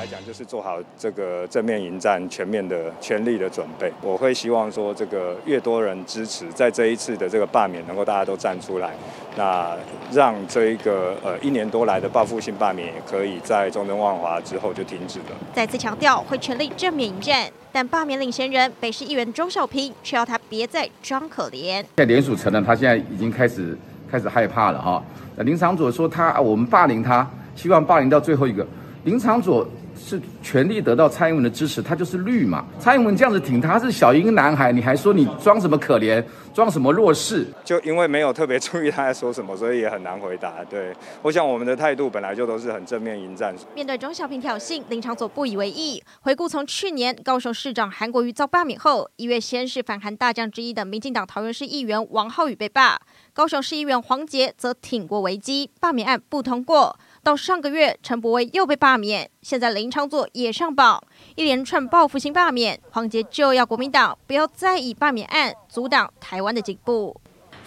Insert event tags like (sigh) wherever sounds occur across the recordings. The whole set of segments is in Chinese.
来讲，就是做好这个正面迎战、全面的、全力的准备。我会希望说，这个越多人支持，在这一次的这个罢免，能够大家都站出来，那让这一个呃一年多来的报复性罢免，也可以在中正万华之后就停止了。再次强调会全力正面迎战，但罢免领衔人北市议员钟小平却要他别再装可怜。在联署承认，他现在已经开始开始害怕了哈。那林长佐说他我们霸凌他，希望霸凌到最后一个。林长佐是全力得到蔡英文的支持，他就是绿嘛。蔡英文这样子挺他，是小英男孩，你还说你装什么可怜，装什么弱势？就因为没有特别注意他在说什么，所以也很难回答。对，我想我们的态度本来就都是很正面迎战。面对钟小平挑衅，林长佐不以为意。回顾从去年高雄市长韩国瑜遭罢免后，一月先是反韩大将之一的民进党桃园市议员王浩宇被罢，高雄市议员黄杰则挺过危机，罢免案不通过。到上个月，陈柏威又被罢免，现在林昌佐也上榜，一连串报复性罢免，黄杰就要国民党不要再以罢免案阻挡台湾的进步。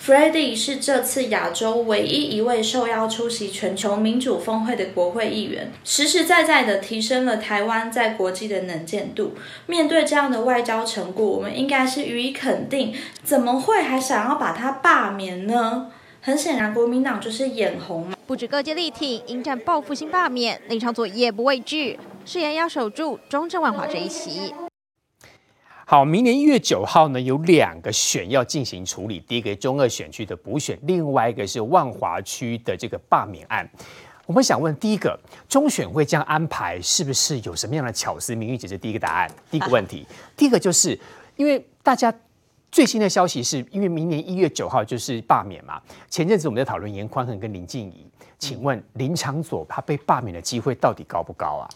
Freddy 是这次亚洲唯一一位受邀出席全球民主峰会的国会议员，实实在在的提升了台湾在国际的能见度。面对这样的外交成果，我们应该是予以肯定，怎么会还想要把他罢免呢？很显然，国民党就是眼红嘛。不止各界力挺，迎战报复性罢免，林昶佐也不畏惧，誓言要守住中正万华这一席。好，明年一月九号呢，有两个选要进行处理，第一个中二选区的补选，另外一个是万华区的这个罢免案。我们想问，第一个中选会这样安排，是不是有什么样的巧思？明玉姐，姐第一个答案，第一个问题。第一个就是因为大家。最新的消息是，因为明年一月九号就是罢免嘛。前阵子我们在讨论严宽恒跟林静怡，请问林长佐他被罢免的机会到底高不高啊？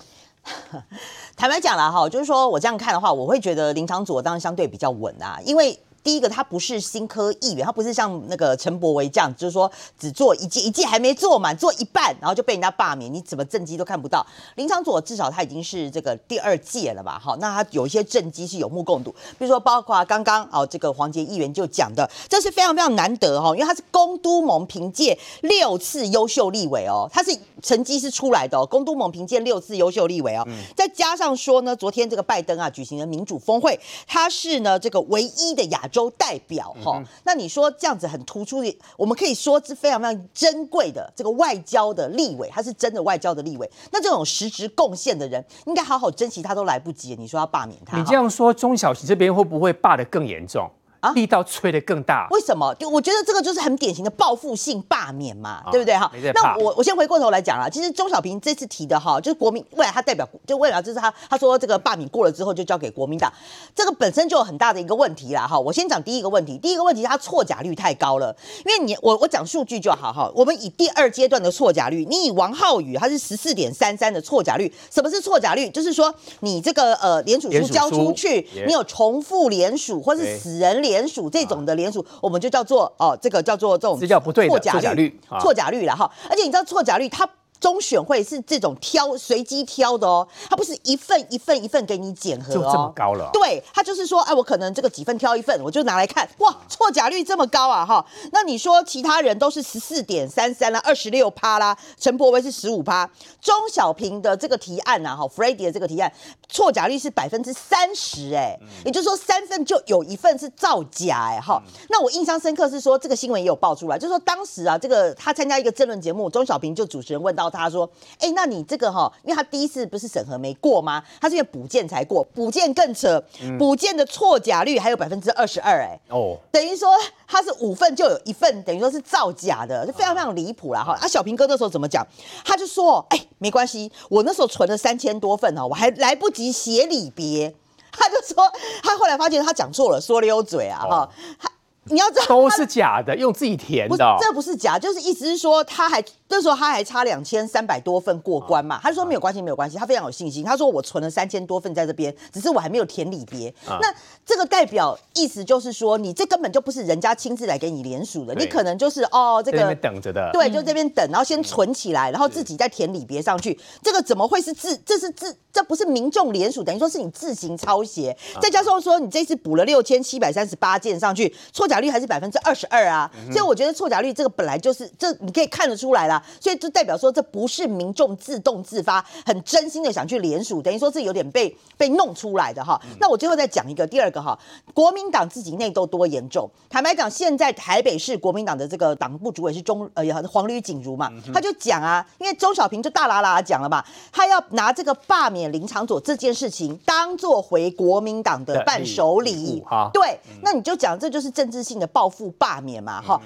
(laughs) 坦白讲了哈，就是说我这样看的话，我会觉得林长佐当然相对比较稳啊，因为。第一个，他不是新科议员，他不是像那个陈柏惟这样，就是说只做一届，一届还没做满，做一半，然后就被人家罢免，你怎么政绩都看不到。林昌佐至少他已经是这个第二届了吧？好，那他有一些政绩是有目共睹，比如说包括刚刚哦，这个黄杰议员就讲的，这是非常非常难得哈，因为他是公都盟凭借六次优秀立委哦，他是成绩是出来的哦，公都盟凭借六次优秀立委哦，嗯、再加上说呢，昨天这个拜登啊举行了民主峰会，他是呢这个唯一的亚洲。州代表哈，那你说这样子很突出的，我们可以说是非常非常珍贵的这个外交的立委，他是真的外交的立委。那这种实质贡献的人，应该好好珍惜他都来不及。你说要罢免他，你这样说，中小型这边会不会罢得更严重？啊，力道吹得更大，为什么？就我觉得这个就是很典型的报复性罢免嘛，哦、对不对哈？那我我先回过头来讲啊，其实钟小平这次提的哈，就是国民未来他代表，就未来就是他他说这个罢免过了之后就交给国民党，这个本身就有很大的一个问题啦哈。我先讲第一个问题，第一个问题他错假率太高了，因为你我我讲数据就好哈。我们以第二阶段的错假率，你以王浩宇他是十四点三三的错假率，什么是错假率？就是说你这个呃联署书交出去，你有重复联署或是死人联。联署这种的联署，我们就叫做哦，这个叫做这种这叫不对的错假率，错假率了哈。而且你知道错假率它。中选会是这种挑随机挑的哦，它不是一份一份一份给你检核哦，就这么高了哦。对，它就是说，哎，我可能这个几份挑一份，我就拿来看，哇，错假率这么高啊哈。那你说其他人都是十四点三三啦，二十六趴啦，陈柏威是十五趴，钟小平的这个提案呐，哈，Freddy 的这个提案错假率是百分之三十，哎，也就是说三份就有一份是造假，哎，哈。那我印象深刻是说这个新闻也有爆出来，就是说当时啊，这个他参加一个政论节目，钟小平就主持人问到。他说：“哎，那你这个哈，因为他第一次不是审核没过吗？他是因为补件才过，补件更扯，补件的错假率还有百分之二十二，哎，哦，等于说他是五份就有一份，等于说是造假的，就非常非常离谱了哈。啊，小平哥那时候怎么讲？他就说：哎，没关系，我那时候存了三千多份哈，我还来不及写礼别，他就说他后来发现他讲错了，说溜嘴啊哈。”他你要知道都是假的，用自己填的。不，这不是假，就是意思是说，他还那时候他还差两千三百多份过关嘛。啊、他说没有关系，没有关系，他非常有信心。他说我存了三千多份在这边，只是我还没有填里别。啊、那这个代表意思就是说，你这根本就不是人家亲自来给你联署的，你可能就是哦这个等着的，对，就这边等，然后先存起来，然后自己再填里别上去。这个怎么会是自？这是自，这不是民众联署，等于说是你自行抄写。啊、再加上说你这次补了六千七百三十八件上去，错假率还是百分之二。十二啊，所以我觉得错假率这个本来就是，这你可以看得出来啦。啊，所以就代表说这不是民众自动自发、很真心的想去联署，等于说这有点被被弄出来的哈。那我最后再讲一个，第二个哈，国民党自己内斗多严重。坦白讲，现在台北市国民党的这个党部主委是钟呃黄吕锦如嘛，他就讲啊，因为周小平就大喇喇讲了嘛，他要拿这个罢免林长佐这件事情当做回国民党的伴手礼，对，那你就讲这就是政治性的报复罢免嘛，哈。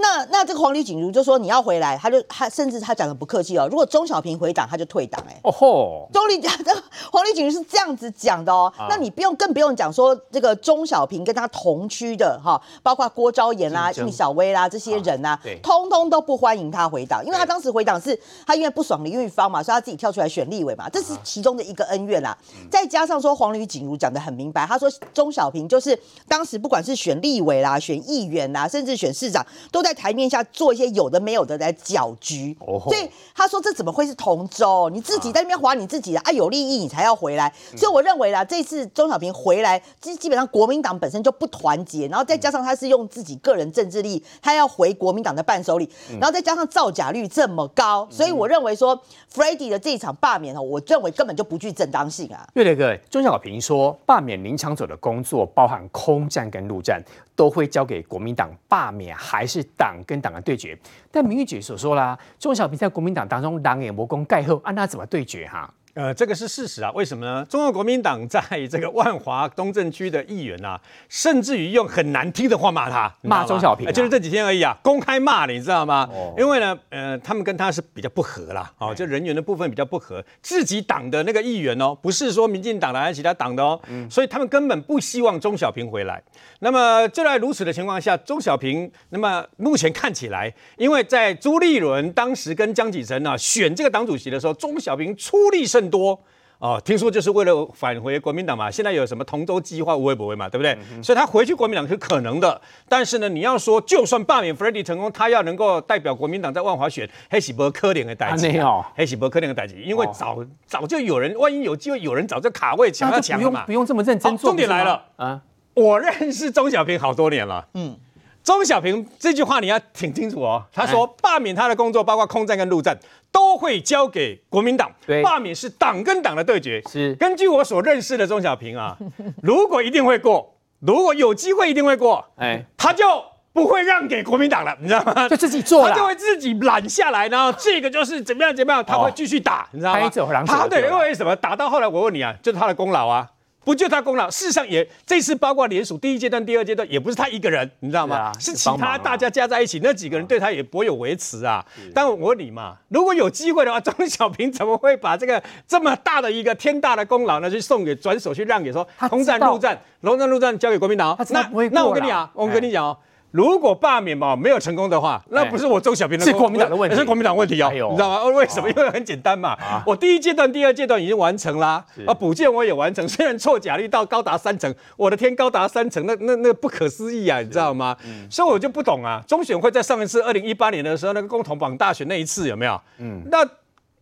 那那这个黄丽锦如就说你要回来，他就他甚至他讲的不客气哦，如果钟小平回党，他就退党哎。哦吼，钟丽讲的黄丽锦如是这样子讲的哦。啊、那你不用更不用讲说这个钟小平跟他同区的哈，包括郭昭言啦、应小薇啦这些人呐、通通都不欢迎他回党，因为他当时回党是他因为不爽林玉芳嘛，所以他自己跳出来选立委嘛，这是其中的一个恩怨啦。啊、再加上说黄丽锦如讲的很明白，他说钟小平就是当时不管是选立委啦、选议员啦，甚至选市长都在。在台面下做一些有的没有的来搅局，所以他说这怎么会是同舟？你自己在那边划你自己的啊，有利益你才要回来。所以我认为啦，这次钟小平回来，基基本上国民党本身就不团结，然后再加上他是用自己个人政治力，他要回国民党的伴手礼，然后再加上造假率这么高，所以我认为说 Freddy 的这一场罢免哦，我认为根本就不具正当性啊。对了，哥，钟小平说罢免林强佐的工作包含空战跟陆战，都会交给国民党罢免，还是？党跟党的对决，但明玉姐所说啦，中小平在国民党当中狼也无功盖后，按他怎么对决哈？呃，这个是事实啊，为什么呢？中国国民党在这个万华东正区的议员啊，甚至于用很难听的话骂他，骂钟小平、啊，就是这几天而已啊，公开骂你知道吗？哦、因为呢，呃，他们跟他是比较不合啦，哦，就人员的部分比较不合，自己党的那个议员哦，不是说民进党的还是其他党的哦，嗯、所以他们根本不希望钟小平回来。那么就在如此的情况下，钟小平，那么目前看起来，因为在朱立伦当时跟江启臣呢选这个党主席的时候，钟小平出力甚多哦，听说就是为了返回国民党嘛。现在有什么同舟计划，无为不为嘛，对不对？嗯、所以他回去国民党是可能的。但是呢，你要说就算罢免 Freddy 成功，他要能够代表国民党在万华选，黑喜伯科林的代志啊，黑喜伯科林的代志，因为早、哦、早就有人，万一有机会有人找这卡位抢要抢嘛，不用这么认真做。重点来了啊！我认识钟小平好多年了，嗯，钟小平这句话你要听清楚哦。他说罢免他的工作，包括空战跟陆战，都会交给国民党。对，罢免是党跟党的对决。是，根据我所认识的钟小平啊，(laughs) 如果一定会过，如果有机会一定会过，哎，他就不会让给国民党了，你知道吗？就自己做了，他就会自己揽下来，然后这个就是怎么样怎么样，他会继续打，你知道吗？他对，因为什么？打到后来，我问你啊，就是他的功劳啊。不就他功劳？事实上也这次包括联署第一阶段、第二阶段，也不是他一个人，你知道吗？是，啊、是其他大家加在一起，那几个人对他也颇有维持啊。但我问你嘛，如果有机会的话，张小平怎么会把这个这么大的一个天大的功劳呢，去送给转手去让给说空战、陆战、龙战、陆战交给国民党？那那我跟你讲，我跟你讲哦。如果罢免嘛没有成功的话，那不是我周小平的，是国民党的问题，是国民党问题哦，你知道吗？为什么？因为很简单嘛，我第一阶段、第二阶段已经完成啦，啊，补件我也完成，虽然错假率到高达三成，我的天，高达三成，那那那不可思议啊，你知道吗？所以我就不懂啊，中选会在上一次二零一八年的时候，那个共同榜大选那一次有没有？嗯，那。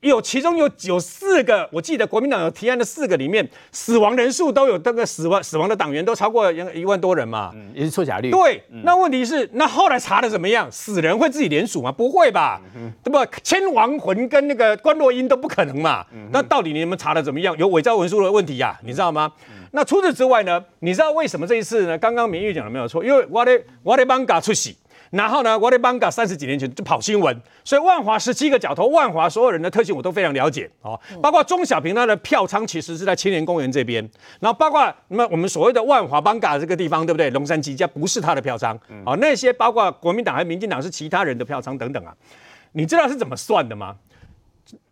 有其中有有四个，我记得国民党有提案的四个里面，死亡人数都有那个死亡死亡的党员都超过一万多人嘛，嗯，也是错假率。对，嗯、那问题是，那后来查的怎么样？死人会自己联署吗？不会吧，嗯、哼对吧？牵亡魂跟那个关落英都不可能嘛。嗯、那到底你们查的怎么样？有伪造文书的问题呀、啊，你知道吗？嗯、那除此之外呢？你知道为什么这一次呢？刚刚明玉讲的没有错，因为我的我的艋舺出事。然后呢，我的邦嘎三十几年前就跑新闻，所以万华十七个角头，万华所有人的特性我都非常了解哦。包括钟小平他的票仓其实是在青年公园这边，然后包括那么我们所谓的万华邦嘎这个地方，对不对？龙山几家不是他的票仓，哦，那些包括国民党还有民进党是其他人的票仓等等啊。你知道是怎么算的吗？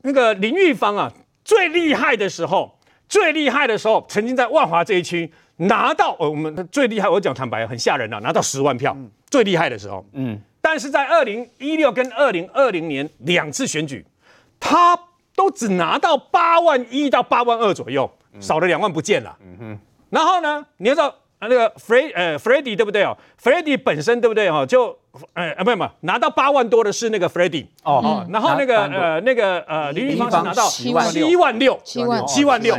那个林玉芳啊，最厉害的时候，最厉害的时候，曾经在万华这一区。拿到呃，我们最厉害，我讲坦白，很吓人啊，拿到十万票，嗯、最厉害的时候，嗯，但是在二零一六跟二零二零年两次选举，他都只拿到八万一到八万二左右，嗯、少了两万不见了，嗯哼，然后呢，你要知道。啊，那个 Fred 呃 Freddy 对不对哦？Freddy 本身对不对哦？就呃啊，不不，拿到八万多的是那个 Freddy 哦哦，然后那个呃那个呃林玉芳是拿到七万六七万六七万七万六，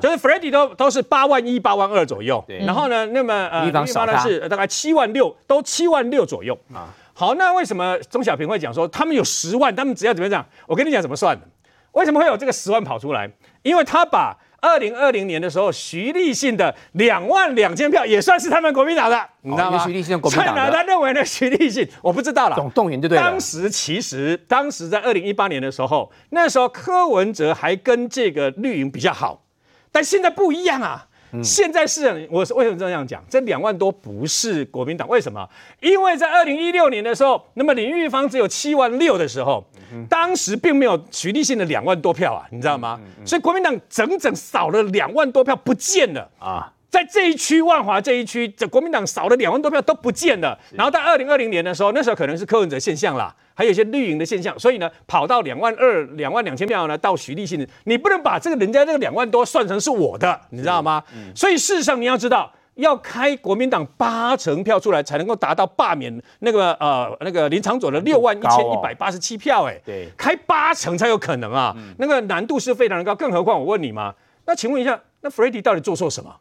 就是 Freddy 都都是八万一八万二左右，然后呢，那么呃林玉芳呢是大概七万六，都七万六左右啊。好，那为什么钟小平会讲说他们有十万，他们只要怎么讲？我跟你讲怎么算的？为什么会有这个十万跑出来？因为他把二零二零年的时候徐立信的两万两千票也算是他们国民党的，哦、你知道吗？徐立信国民党的，他认为呢，徐立信我不知道了，总动员对不对？当时其实当时在二零一八年的时候，那时候柯文哲还跟这个绿营比较好，但现在不一样啊。现在是，我是为什么这样讲？这两万多不是国民党，为什么？因为在二零一六年的时候，那么林玉芳只有七万六的时候，当时并没有徐立信的两万多票啊，你知道吗？所以国民党整整少了两万多票不见了啊。在这一区万华这一区，这国民党少了两万多票都不见了。然后到二零二零年的时候，那时候可能是柯文哲现象啦，还有一些绿营的现象，所以呢，跑到两万二、两万两千票呢，到徐立信，你不能把这个人家这个两万多算成是我的，你知道吗？所以事实上你要知道，要开国民党八成票出来，才能够达到罢免那个呃那个林长佐的六万一千一百八十七票，哎，对，开八成才有可能啊，那个难度是非常的高。更何况我问你嘛，那请问一下，那 Freddy 到底做错什么？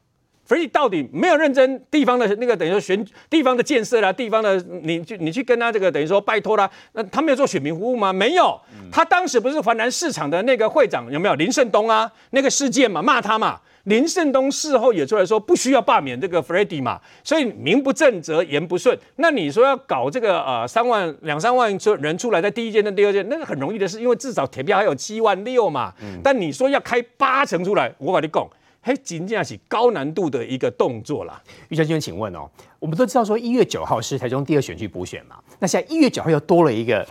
所以到底没有认真地方的那个等于说选地方的建设啦，地方的你去你去跟他这个等于说拜托啦，那他没有做选民服务吗？没有，他当时不是华南市场的那个会长有没有林胜东啊？那个事件嘛，骂他嘛，林胜东事后也出来说不需要罢免这个 Freddy 嘛，所以名不正则言不顺。那你说要搞这个呃三万两三万人出来在第一届跟第二届，那个很容易的事，因为至少铁票还有七万六嘛。但你说要开八成出来，我跟你讲。嘿，仅仅是高难度的一个动作啦。于将军，请问哦，我们都知道说一月九号是台中第二选区补选嘛，那现在一月九号又多了一个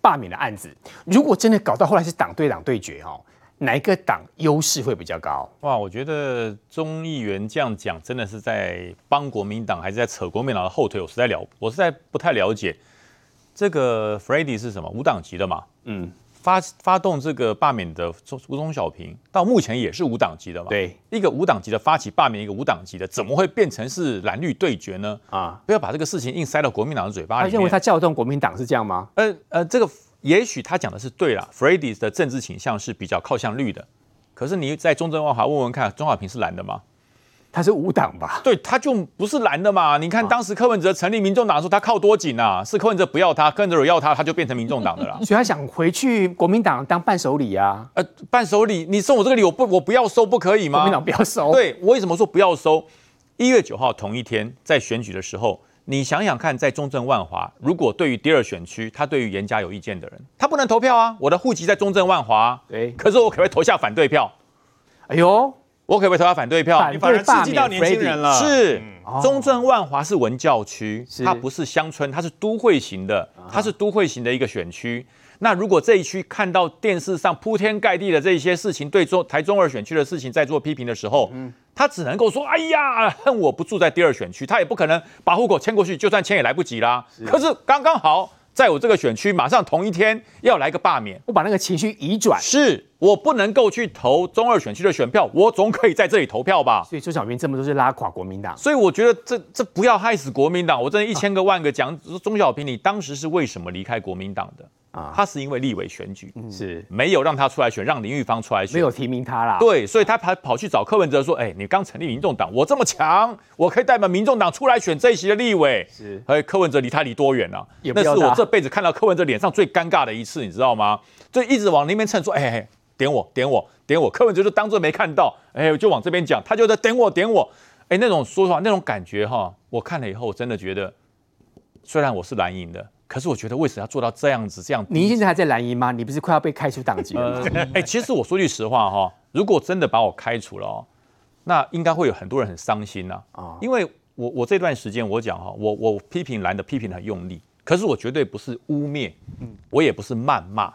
罢免的案子，如果真的搞到后来是党对党对决哦，哪一个党优势会比较高？哇，我觉得钟议员这样讲，真的是在帮国民党，还是在扯国民党的后腿？我实在了，我实在不太了解这个 Freddy 是什么无党籍的嘛？嗯。发发动这个罢免的吴中小平，到目前也是无党籍的嘛？对，一个无党籍的发起罢免，一个无党籍的，怎么会变成是蓝绿对决呢？啊，不要把这个事情硬塞到国民党的嘴巴里。他认为他叫动国民党是这样吗？呃呃，这个也许他讲的是对了。Freddy 的政治倾向是比较靠向绿的，可是你在中正万华问问看，钟小平是蓝的吗？他是无党吧？对，他就不是蓝的嘛。你看当时柯文哲成立民众党的时候，他靠多紧啊？是柯文哲不要他，柯文哲要他，他就变成民众党的了。(laughs) 所以他想回去国民党当伴手礼啊？呃，伴手礼，你送我这个礼，我不，我不要收，不可以吗？国民党不要收。对，我为什么说不要收？一月九号同一天在选举的时候，你想想看，在中正万华，如果对于第二选区，他对于严家有意见的人，他不能投票啊。我的户籍在中正万华，对，可是我可不可以投下反对票？哎呦！我可不可以投他反对票？反对你反而刺激到年轻人了。是，中正万华是文教区，它不是乡村，它是都会型的，它是都会型的一个选区。那如果这一区看到电视上铺天盖地的这些事情，对中台中二选区的事情在做批评的时候，他只能够说：“哎呀，恨我不住在第二选区。”他也不可能把户口迁过去，就算迁也来不及啦。可是刚刚好。在我这个选区，马上同一天要来个罢免，我把那个情绪移转，是我不能够去投中二选区的选票，我总可以在这里投票吧？所以周小平这么多是拉垮国民党，所以我觉得这这不要害死国民党。我真的一千个万个讲，说钟小平，你当时是为什么离开国民党的？啊，他是因为立委选举是没有让他出来选，让林玉芳出来选，没有提名他啦。对，所以他跑跑去找柯文哲说：“哎、欸，你刚成立民众党，我这么强，我可以代表民众党出来选这一席的立委。”是，哎，柯文哲离他离多远了、啊？那是我这辈子看到柯文哲脸上最尴尬的一次，你知道吗？就一直往那边蹭，说：“哎、欸，点我，点我，点我。”柯文哲就当作没看到，哎、欸，就往这边讲，他就在点我，点我。哎、欸，那种说实话，那种感觉哈，我看了以后真的觉得，虽然我是蓝营的。可是我觉得为什么要做到这样子？这样，你现在还在蓝营吗？你不是快要被开除党籍了吗？(laughs) 哎、呃欸，其实我说句实话哈，如果真的把我开除了哦，那应该会有很多人很伤心呐。啊，因为我我这段时间我讲哈，我我批评蓝的批评很用力，可是我绝对不是污蔑，我也不是谩骂，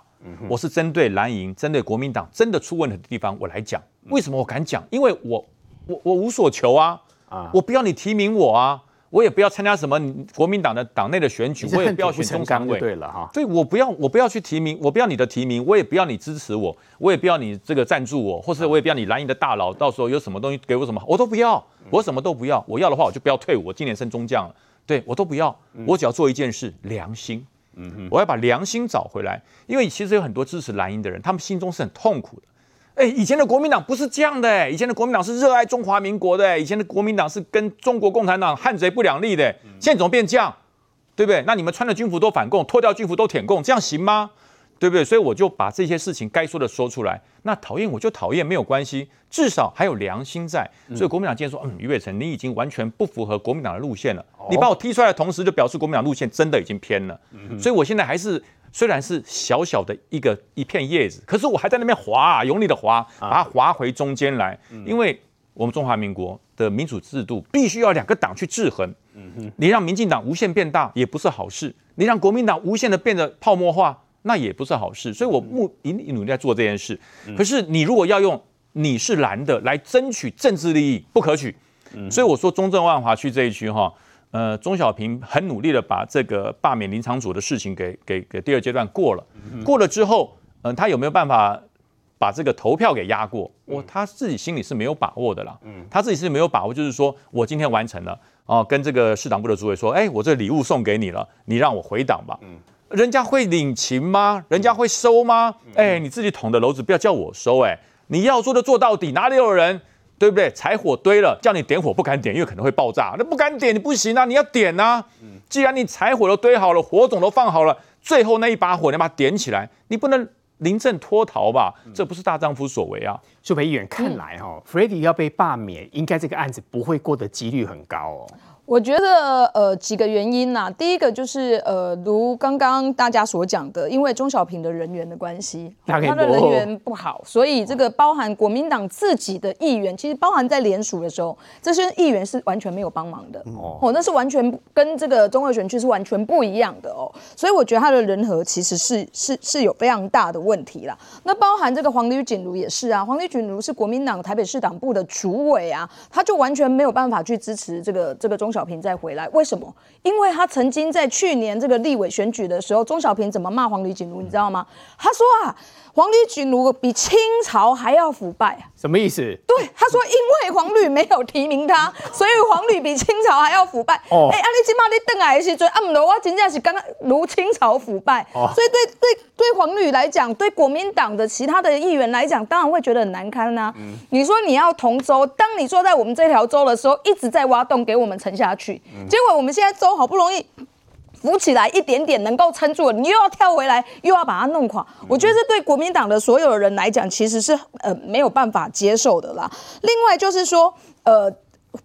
我是针对蓝营、针对国民党真的出问题的地方我来讲。为什么我敢讲？因为我我我无所求啊，啊，我不要你提名我啊。我也不要参加什么国民党的党内的选举，我也不要选中常委。对了哈，对，我不要，我不要去提名，我不要你的提名，我也不要你支持我，我也不要你这个赞助我，或是我也不要你蓝营的大佬，到时候有什么东西给我什么，我都不要，我什么都不要。我要的话，我就不要退伍，我今年升中将了。对，我都不要，我只要做一件事，良心。嗯哼，我要把良心找回来，因为其实有很多支持蓝营的人，他们心中是很痛苦的。哎，以前的国民党不是这样的，哎，以前的国民党是热爱中华民国的，哎，以前的国民党是跟中国共产党汉贼不两立的，现在怎么变这样？对不对？那你们穿的军服都反共，脱掉军服都舔共，这样行吗？对不对？所以我就把这些事情该说的说出来。那讨厌我就讨厌，没有关系，至少还有良心在。所以国民党今天说，嗯，于北辰，你已经完全不符合国民党的路线了。你把我踢出来的同时，就表示国民党路线真的已经偏了。所以我现在还是虽然是小小的一个一片叶子，可是我还在那边滑，用力的划，把它划回中间来。因为我们中华民国的民主制度必须要两个党去制衡。你让民进党无限变大也不是好事，你让国民党无限的变得泡沫化。那也不是好事，所以我目一努力在做这件事。可是你如果要用你是蓝的来争取政治利益，不可取。所以我说中正万华区这一区哈，呃，钟小平很努力的把这个罢免林昶佐的事情给给给第二阶段过了。过了之后，嗯、呃，他有没有办法把这个投票给压过？我他自己心里是没有把握的啦。嗯他自己是没有把握，就是说我今天完成了哦，跟这个市党部的主委说，哎，我这礼物送给你了，你让我回党吧。嗯人家会领情吗？人家会收吗？哎、欸，你自己捅的篓子，不要叫我收、欸。哎，你要做的做到底，哪里有人，对不对？柴火堆了，叫你点火不敢点，因为可能会爆炸。那不敢点，你不行啊，你要点啊。既然你柴火都堆好了，火种都放好了，最后那一把火你把它点起来，你不能临阵脱逃吧？这不是大丈夫所为啊。舒培议员，看来哈、哦、，Freddy 要被罢免，应该这个案子不会过的几率很高哦。我觉得呃几个原因呐、啊，第一个就是呃如刚刚大家所讲的，因为钟小平的人员的关系，他的人缘不好，所以这个包含国民党自己的议员，其实包含在联署的时候，这些议员是完全没有帮忙的哦，那是完全跟这个中二选区是完全不一样的哦，所以我觉得他的人和其实是是是有非常大的问题啦。那包含这个黄吕锦如也是啊，黄吕锦如是国民党台北市党部的主委啊，他就完全没有办法去支持这个这个钟。小平再回来，为什么？因为他曾经在去年这个立委选举的时候，钟小平怎么骂黄丽锦如，你知道吗？他说啊，黄吕锦茹比清朝还要腐败。什么意思？对，他说，因为黄吕没有提名他，(laughs) 所以黄吕比清朝还要腐败。哦，哎、欸，啊，你起码你邓来的时阵，啊，不，我真正是刚刚如清朝腐败。哦，所以对对对黄吕来讲，对国民党的其他的议员来讲，当然会觉得很难堪呐、啊。嗯，你说你要同舟，当你坐在我们这条舟的时候，一直在挖洞给我们沉下去，嗯、结果我们现在舟好不容易。浮起来一点点能够撑住了，你又要跳回来，又要把它弄垮。我觉得这对国民党的所有人来讲，其实是呃没有办法接受的啦。另外就是说，呃，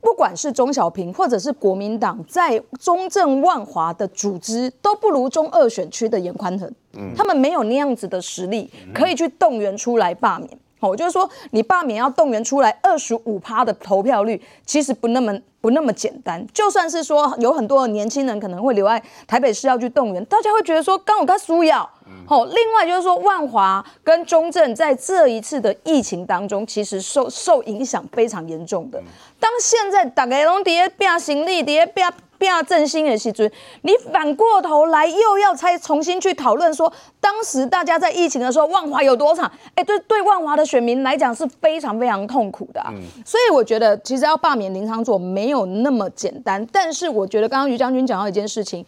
不管是钟小平或者是国民党，在中正万华的组织都不如中二选区的严宽恒，他们没有那样子的实力可以去动员出来罢免。好，我就是说，你罢免要动员出来二十五趴的投票率，其实不那么不那么简单。就算是说有很多的年轻人可能会留在台北市要去动员，大家会觉得说刚好他输要。好，另外就是说万华跟中正在这一次的疫情当中，其实受受影响非常严重的。当现在大家拢在变行李，在变。不要振兴的时阵，你反过头来又要再重新去讨论说，当时大家在疫情的时候，万华有多惨？哎，对对，万华的选民来讲是非常非常痛苦的啊。嗯。所以我觉得，其实要罢免林昶佐没有那么简单。但是我觉得，刚刚于将军讲到一件事情，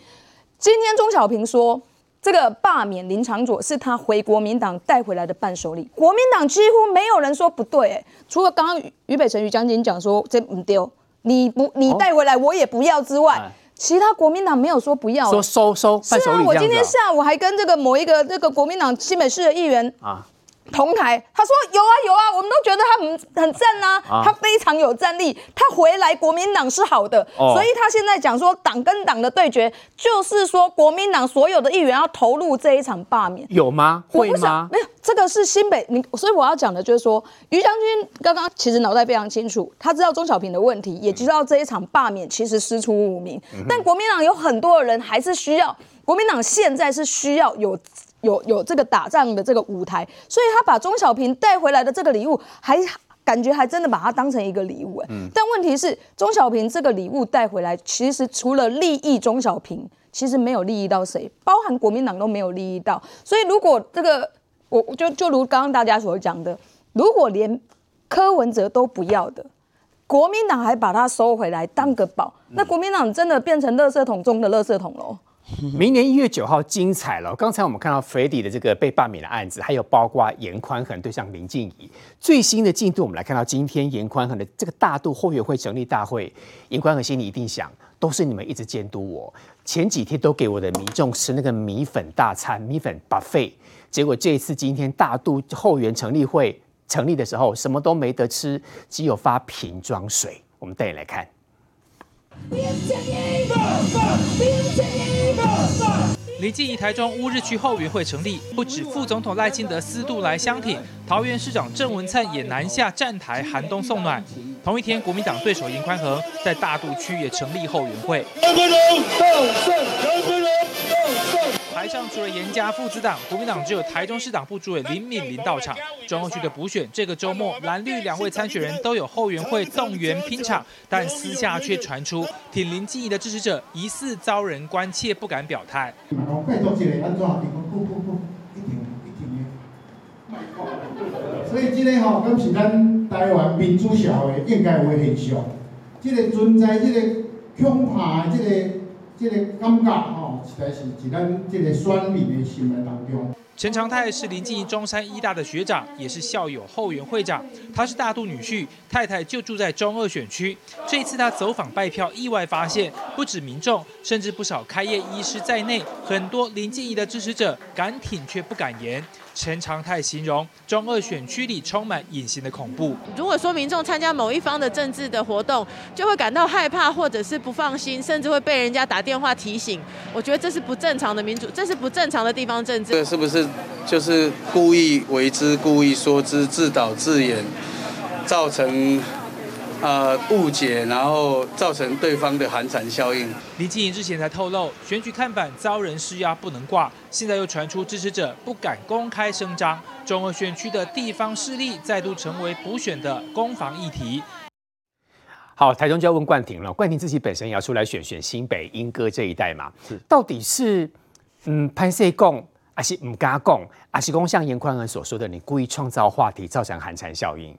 今天钟小平说，这个罢免林长佐是他回国民党带回来的伴手礼。国民党几乎没有人说不对，哎，除了刚刚于北辰于将军讲说这不丢。你不，你带回来我也不要之外，哦、其他国民党没有说不要，说收收。是啊，我今天下午还跟这个某一个这个国民党新北市的议员啊。同台，他说有啊有啊，我们都觉得他很很赞啊，啊，他非常有战力，他回来国民党是好的，哦、所以他现在讲说党跟党的对决，就是说国民党所有的议员要投入这一场罢免，有吗？会吗？没有，这个是新北，你所以我要讲的就是说，于将军刚刚其实脑袋非常清楚，他知道钟小平的问题，也知道这一场罢免其实师出无名，嗯、但国民党有很多的人还是需要，国民党现在是需要有。有有这个打仗的这个舞台，所以他把钟小平带回来的这个礼物，还感觉还真的把它当成一个礼物哎。嗯。但问题是，钟小平这个礼物带回来，其实除了利益钟小平，其实没有利益到谁，包含国民党都没有利益到。所以如果这个，我就就如刚刚大家所讲的，如果连柯文哲都不要的，国民党还把它收回来当个宝，那国民党真的变成垃圾桶中的垃圾桶喽。明年一月九号精彩了。刚才我们看到 Freddy 的这个被罢免的案子，还有包括严宽恒对上林静怡最新的进度，我们来看到今天严宽恒的这个大肚后援会成立大会，严宽恒心里一定想，都是你们一直监督我，前几天都给我的民众吃那个米粉大餐、米粉 buffet，结果这一次今天大肚后援成立会成立的时候，什么都没得吃，只有发瓶装水。我们带你来看。临近宜台中乌日区后援会成立，不止副总统赖清德私度来相挺，桃园市长郑文灿也南下站台寒冬送暖。同一天，国民党对手颜宽和在大肚区也成立后援会。台上除了严家父子党，国民党只有台中市党部主委林敏琳到场。中二区的补选，这个周末蓝绿两位参选人都有后援会动员拼场，但私下却传出挺林静仪的支持者疑似遭人关切，不敢表态。所以今天哈，跟是咱台湾民主社会应该有的现象，这个存在这个恐怕这个这个感觉吼，实在是在咱这个选民的心目当中。陈长泰是林静仪中山医大的学长，也是校友后援会长。他是大肚女婿，太太就住在中二选区。这一次他走访拜票，意外发现，不止民众，甚至不少开业医师在内，很多林静怡的支持者敢挺却不敢言。陈长泰形容中二选区里充满隐形的恐怖。如果说民众参加某一方的政治的活动，就会感到害怕或者是不放心，甚至会被人家打电话提醒。我觉得这是不正常的民主，这是不正常的地方政治。这是不是就是故意为之、故意说之、自导自演，造成？呃，误解，然后造成对方的寒蝉效应。林静怡之前才透露，选举看板遭人施压不能挂，现在又传出支持者不敢公开声张，中二选区的地方势力再度成为补选的攻防议题。好，台中就要问冠廷了，冠廷自己本身也要出来选选新北莺歌这一带嘛？是，到底是嗯潘世贡，还是唔敢讲，还是讲像严宽恒所说的，你故意创造话题，造成寒蝉效应？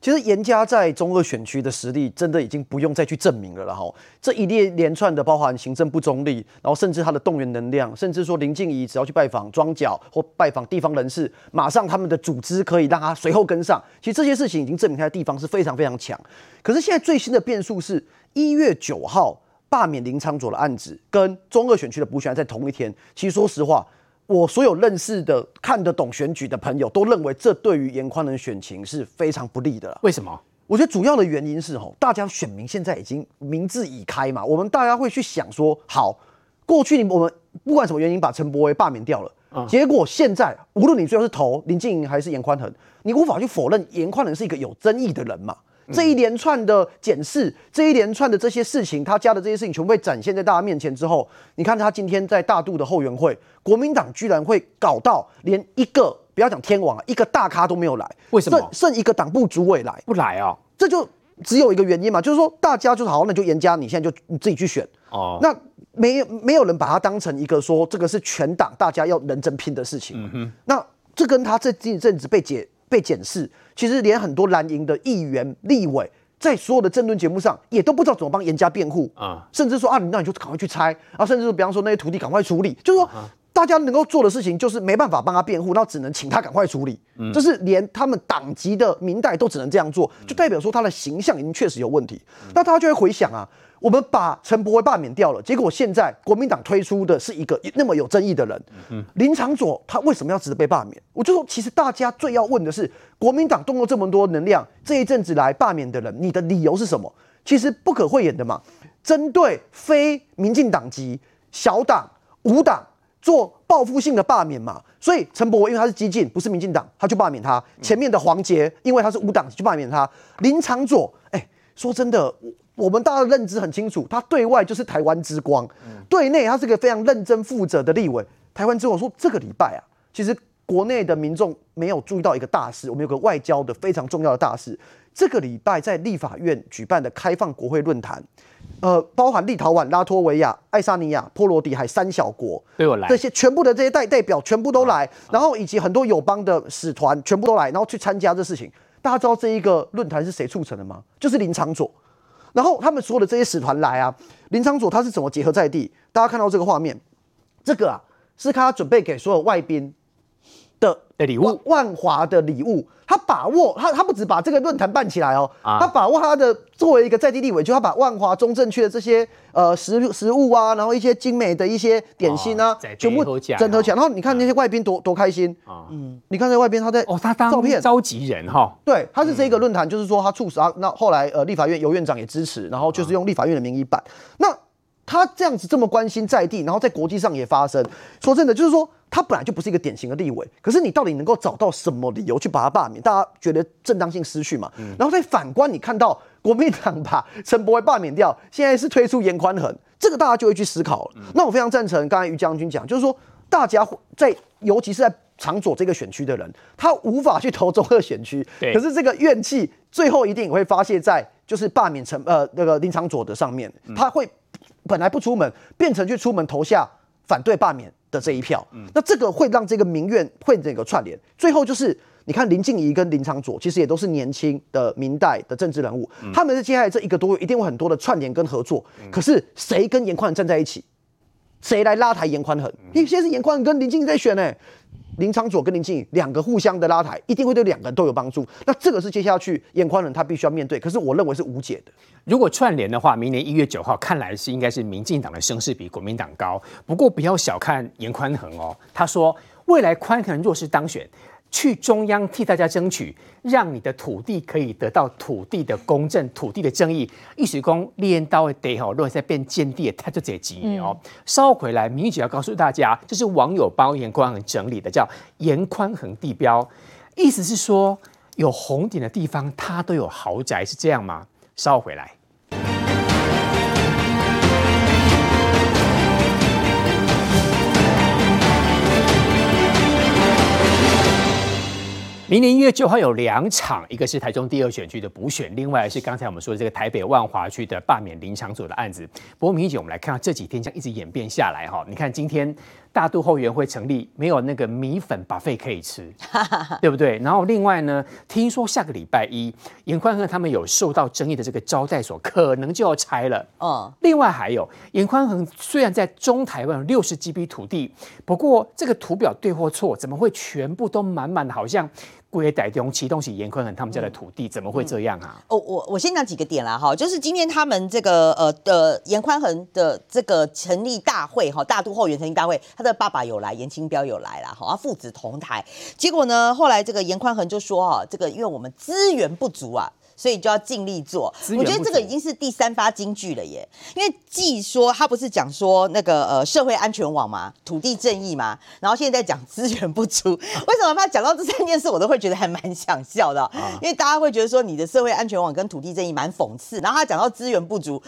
其实严家在中二选区的实力真的已经不用再去证明了了哈，这一列连串的包含行政不中立，然后甚至他的动员能量，甚至说林静怡只要去拜访庄脚或拜访地方人士，马上他们的组织可以让他随后跟上。其实这些事情已经证明他的地方是非常非常强。可是现在最新的变数是一月九号罢免林昌佐的案子跟中二选区的补选在同一天。其实说实话。我所有认识的看得懂选举的朋友都认为，这对于严宽恒选情是非常不利的了。为什么？我觉得主要的原因是吼，大家选民现在已经民智已开嘛，我们大家会去想说，好，过去我们不管什么原因把陈柏威罢免掉了，嗯、结果现在无论你最后是投林静仪还是严宽恒，你无法去否认严宽恒是一个有争议的人嘛。这一连串的检视，这一连串的这些事情，他家的这些事情全部被展现在大家面前之后，你看他今天在大肚的后援会，国民党居然会搞到连一个不要讲天王，一个大咖都没有来，为什么？剩剩一个党部主委来不来啊？这就只有一个原因嘛，就是说大家就是好，那就严家，你现在就你自己去选哦。那没有没有人把他当成一个说这个是全党大家要认真拼的事情。那这跟他这一阵子被解。被检视，其实连很多蓝营的议员、立委，在所有的政论节目上，也都不知道怎么帮严家辩护啊，甚至说啊，那你就赶快去拆啊，甚至说，比方说那些土地赶快处理，就是说大家能够做的事情，就是没办法帮他辩护，那只能请他赶快处理，这是连他们党籍的民代都只能这样做，就代表说他的形象已经确实有问题，那大家就会回想啊。我们把陈柏惟罢免掉了，结果现在国民党推出的是一个那么有争议的人，嗯、林长佐，他为什么要值得被罢免？我就说，其实大家最要问的是，国民党动用这么多能量，这一阵子来罢免的人，你的理由是什么？其实不可讳言的嘛，针对非民进党籍小党无党做报复性的罢免嘛。所以陈柏惟因为他是激进，不是民进党，他就罢免他。前面的黄杰因为他是无党，就罢免他。林长佐，哎，说真的。我们大家的认知很清楚，他对外就是台湾之光，对内他是个非常认真负责的立委。台湾之光说这个礼拜啊，其实国内的民众没有注意到一个大事，我们有个外交的非常重要的大事。这个礼拜在立法院举办的开放国会论坛，呃，包含立陶宛、拉脱维亚、爱沙尼亚、波罗的海三小国，对我来这些全部的这些代代表全部都来，然后以及很多友邦的使团全部都来，然后去参加这事情。大家知道这一个论坛是谁促成的吗？就是林长佐。然后他们所有的这些使团来啊，林昶佐他是怎么结合在地？大家看到这个画面，这个啊是他准备给所有外宾的的礼物，万华的礼物。他把握他，他不止把这个论坛办起来哦，啊。他把握他的作为一个在地立委，就他把万华中正区的这些呃食食物啊，然后一些精美的一些点心啊，全部整合起来。然后你看那些外宾多多开心啊，嗯，你看在外宾他在哦，他当照片。召集人哈，对，他是这个论坛，就是说他促使啊，那后来呃立法院尤院长也支持，然后就是用立法院的名义办。那他这样子这么关心在地，然后在国际上也发声。说真的，就是说他本来就不是一个典型的立委，可是你到底能够找到什么理由去把他罢免？大家觉得正当性失去嘛？嗯、然后再反观你看到国民党把陈柏惟罢免掉，现在是推出严宽恒，这个大家就会去思考了。嗯、那我非常赞成刚才于将军讲，就是说大家在尤其是在长左这个选区的人，他无法去投中二选区，对可是这个怨气最后一定也会发泄在就是罢免陈呃那个林长佐的上面，他会。本来不出门，变成去出门投下反对罢免的这一票，嗯、那这个会让这个民怨会这个串联，最后就是你看林静怡跟林长佐其实也都是年轻的明代的政治人物，嗯、他们在接下来这一个多月一定会很多的串联跟合作，嗯、可是谁跟严宽恒站在一起，谁来拉抬严宽恒？因为现在是严宽恒跟林静怡在选呢、欸。林昌佐跟林静怡两个互相的拉抬，一定会对两个人都有帮助。那这个是接下去严宽恒他必须要面对，可是我认为是无解的。如果串联的话，明年一月九号看来是应该是民进党的声势比国民党高。不过不要小看严宽恒哦，他说未来宽恒若是当选。去中央替大家争取，让你的土地可以得到土地的公正、土地的正义。一时公练刀的地吼，如果在变间地，他就这几年哦。稍后回来，明玉姐要告诉大家，这是网友帮严宽恒整理的，叫严宽恒地标，意思是说有红点的地方，它都有豪宅，是这样吗？稍后回来。明年一月就会有两场，一个是台中第二选区的补选，另外是刚才我们说的这个台北万华区的罢免林长佐的案子。不过明姐，我们来看这几天这样一直演变下来哈，你看今天大肚后援会成立，没有那个米粉 buffet 可以吃，(laughs) 对不对？然后另外呢，听说下个礼拜一严宽恒他们有受到争议的这个招待所可能就要拆了。哦，另外还有严宽恒虽然在中台湾有六十几笔土地，不过这个图表对或错，怎么会全部都满满的，好像？贵台中启动起严宽恒他们家的土地，怎么会这样啊？哦、嗯，我我先讲几个点啦哈，就是今天他们这个呃的严宽恒的这个成立大会哈，大都后援成立大会，他的爸爸有来，严清标有来啦，哈，他父子同台。结果呢，后来这个严宽恒就说哈，这个因为我们资源不足啊。所以就要尽力做，我觉得这个已经是第三发金句了耶。因为既说他不是讲说那个呃社会安全网嘛，土地正义嘛，然后现在在讲资源不足，为什么他讲到这三件事，我都会觉得还蛮想笑的，因为大家会觉得说你的社会安全网跟土地正义蛮讽刺，然后他讲到资源不足。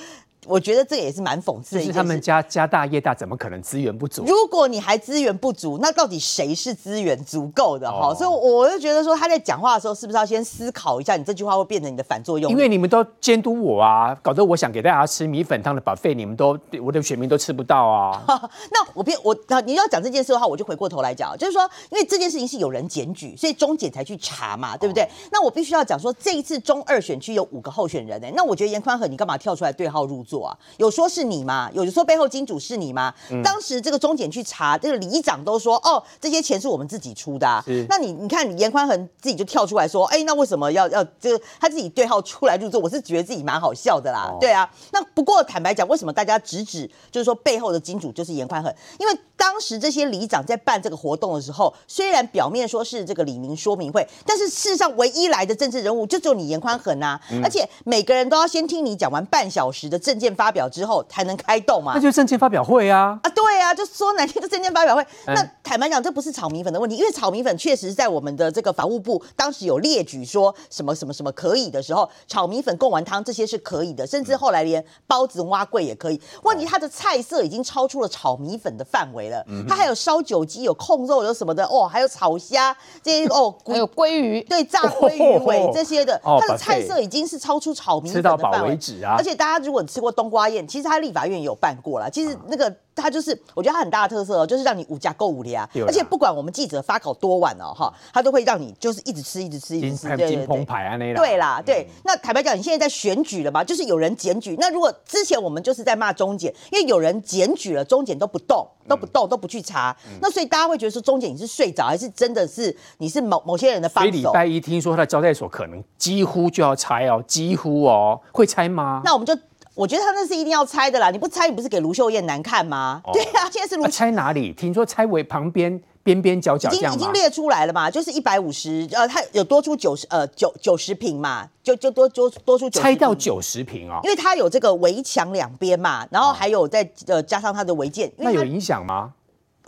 我觉得这也是蛮讽刺的。就是他们家家大业大，怎么可能资源不足？如果你还资源不足，那到底谁是资源足够的？哈、哦，所以我就觉得说他在讲话的时候，是不是要先思考一下，你这句话会变成你的反作用？因为你们都监督我啊，搞得我想给大家吃米粉汤的 buffet，你们都我的选民都吃不到啊。(laughs) 那我变我，你要讲这件事的话，我就回过头来讲，就是说，因为这件事情是有人检举，所以中检才去查嘛，对不对？哦、那我必须要讲说，这一次中二选区有五个候选人呢、欸，那我觉得严宽和，你干嘛跳出来对号入座啊？有说。是你吗？有的说背后金主是你吗？嗯、当时这个中检去查，这个里长都说，哦，这些钱是我们自己出的、那你你看，严宽恒自己就跳出来说，哎，那为什么要要这个他自己对号出来入座？我是觉得自己蛮好笑的啦。哦、对啊，那不过坦白讲，为什么大家直指就是说背后的金主就是严宽恒？因为当时这些里长在办这个活动的时候，虽然表面说是这个李明说明会，但是事实上唯一来的政治人物就只有你严宽恒啊，嗯、而且每个人都要先听你讲完半小时的政见发表之后。才能开动嘛？那就是证件发表会啊！啊，对啊，就说难听的证件发表会。嗯、那坦白讲，这不是炒米粉的问题，因为炒米粉确实在我们的这个法务部当时有列举说什么什么什么可以的时候，炒米粉、贡丸汤这些是可以的，甚至后来连包子、蛙桂也可以。问题它的菜色已经超出了炒米粉的范围了，嗯、它还有烧酒鸡、有控肉、有什么的哦，还有炒虾这些哦，(laughs) 还有鲑鱼，对，炸鲑鱼尾这些的，(laughs) 它的菜色已经是超出炒米粉的范围。吃到饱为止啊！而且大家如果吃过。过冬瓜宴，其实他立法院也有办过了。其实那个他就是，我觉得他很大的特色哦，就是让你五家购物的啊。而且不管我们记者发稿多晚哦，哈，他都会让你就是一直吃，一直吃，一直吃。金澎湃啊，那对啦，对。那坦白讲，你现在在选举了嘛？就是有人检举。那如果之前我们就是在骂中检，因为有人检举了，中检都不动，都不动，都不去查。那所以大家会觉得说，中检你是睡着，还是真的是你是某某些人的帮手？所以礼拜一听说他的招待所可能几乎就要拆哦，几乎哦，会拆吗？那我们就。我觉得他那是一定要拆的啦，你不拆，你不是给卢秀燕难看吗？哦、对啊，现在是卢、啊、拆哪里？听说拆为旁边边边角角已经已经列出来了嘛，就是一百五十，呃，它有多出九十，呃，九九十平嘛，就就多多多出九拆到九十平哦，因为它有这个围墙两边嘛，然后还有再呃加上它的违建，那有影响吗？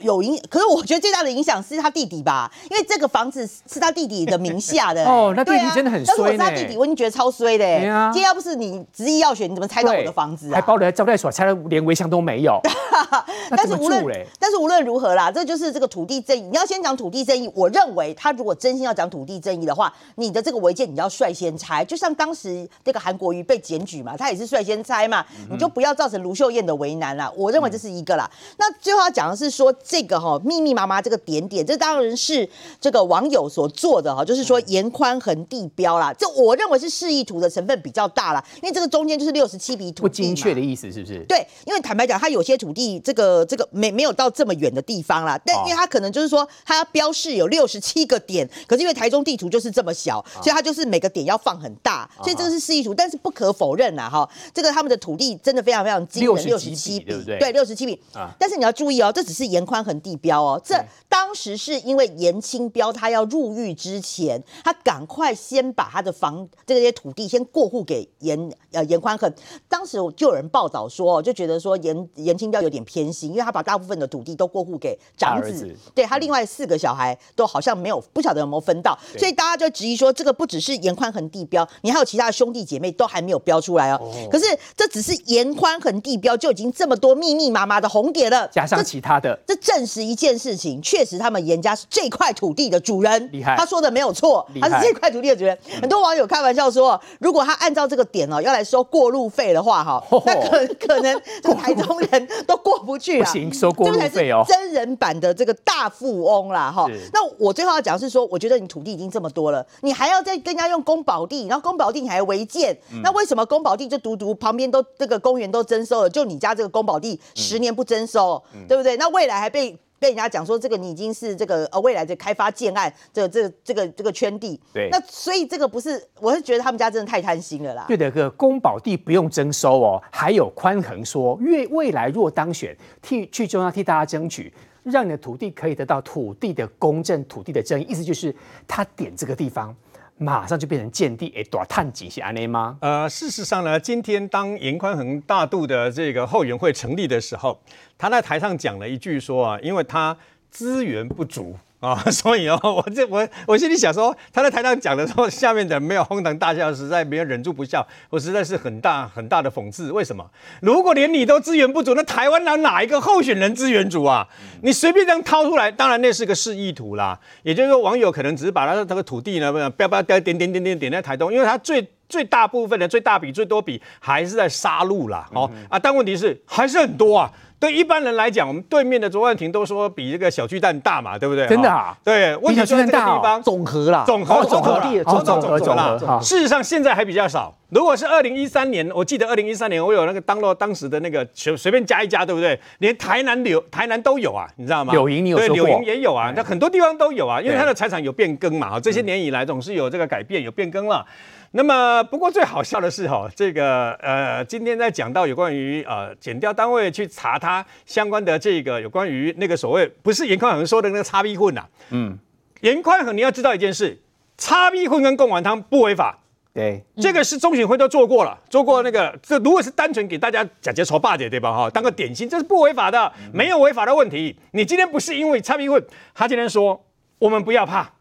有影，可是我觉得最大的影响是他弟弟吧，因为这个房子是他弟弟的名下的。(laughs) 哦，那弟弟真的很衰。但是我是他弟弟，我已经觉得超衰的。对啊，今天要不是你执意要选，你怎么拆到我的房子啊？还包了招待所，拆了连围墙都没有。(laughs) 但是无论但是无论如何啦，这就是这个土地正义。你要先讲土地正义，我认为他如果真心要讲土地正义的话，你的这个违建你要率先拆。就像当时那个韩国瑜被检举嘛，他也是率先拆嘛，嗯、你就不要造成卢秀燕的为难啦。我认为这是一个啦。嗯、那最后要讲的是说这个哈秘密。密麻麻这个点点，这当然是这个网友所做的哈，就是说沿宽横地标啦，这我认为是示意图的成分比较大啦，因为这个中间就是六十七笔土地，不精确的意思是不是？对，因为坦白讲，它有些土地这个这个没没有到这么远的地方啦，但因为它可能就是说它要标示有六十七个点，可是因为台中地图就是这么小，所以它就是每个点要放很大，所以这个是示意图，但是不可否认啦哈，这个他们的土地真的非常非常惊人，六十七笔，对，六十七笔，但是你要注意哦，这只是沿宽恒地标哦。这当时是因为严清标他要入狱之前，他赶快先把他的房这些土地先过户给严呃严宽恒。当时就有人报道说，就觉得说严严清标有点偏心，因为他把大部分的土地都过户给长子，子。对他另外四个小孩都好像没有不晓得有没有分到，所以大家就质疑说，这个不只是严宽恒地标，你还有其他的兄弟姐妹都还没有标出来哦。哦。可是这只是严宽恒地标就已经这么多密密麻麻的红点了，加上其他的，这证实一件事情。确实，他们严家是这块土地的主人，厉害。他说的没有错，他是这块土地的主人。很多网友开玩笑说，如果他按照这个点哦，要来收过路费的话，哈，(laughs) 那可可能 (laughs) 这台中人都过不去了。不行，收过路费哦。真人版的这个大富翁啦，哈。那我最后要讲是说，我觉得你土地已经这么多了，你还要再跟人家用公保地，然后公保地你还违建，那为什么公保地就独独旁边都这个公园都征收了，就你家这个公保地十年不征收，对不对？那未来还被。被人家讲说这个你已经是这个呃未来的开发建案，这个、这个、这个这个圈地，对，那所以这个不是，我是觉得他们家真的太贪心了啦。对的，个公保地不用征收哦，还有宽恒说，因为未来若当选，替去中央替大家争取，让你的土地可以得到土地的公正、土地的正义，意思就是他点这个地方。马上就变成见地，哎，多探几是安内吗？呃，事实上呢，今天当严宽恒大度的这个后援会成立的时候，他在台上讲了一句说啊，因为他资源不足。(laughs) 啊、哦，(laughs) 所以哦，我这我我心里想说，他在台上讲的时候，下面的没有哄堂大笑，实在没有忍住不笑，我实在是很大很大的讽刺。为什么？如果连你都资源不足，那台湾哪哪一个候选人资源足啊？你随便这样掏出来，当然那是个示意图啦。也就是说，网友可能只是把他的这个土地呢，不要不要点点点点点点在台东，因为他最最大部分的最大笔最多笔还是在杀戮啦。哦啊，但问题是还是很多啊。对一般人来讲，我们对面的卓冠廷都说比这个小巨蛋大嘛，对不对？真的啊？对，我小巨蛋大地方总和啦，总和总和地，总总总啦。事实上，现在还比较少。如果是二零一三年，我记得二零一三年我有那个当落当时的那个随随便加一加，对不对？连台南柳台南都有啊，你知道吗？柳营你有？对，柳营也有啊，那很多地方都有啊，因为它的财产有变更嘛，这些年以来总是有这个改变，有变更了。那么，不过最好笑的是哈，这个呃，今天在讲到有关于呃，检调单位去查他相关的这个有关于那个所谓不是严宽恒说的那个擦逼混呐，嗯，严宽恒你要知道一件事，擦逼混跟贡丸汤不违法，对，这个是中选会都做过了，做过那个，这如果是单纯给大家假节筹霸点对吧？哈，当个点心，这是不违法的，没有违法的问题。你今天不是因为擦逼混，他今天说我们不要怕，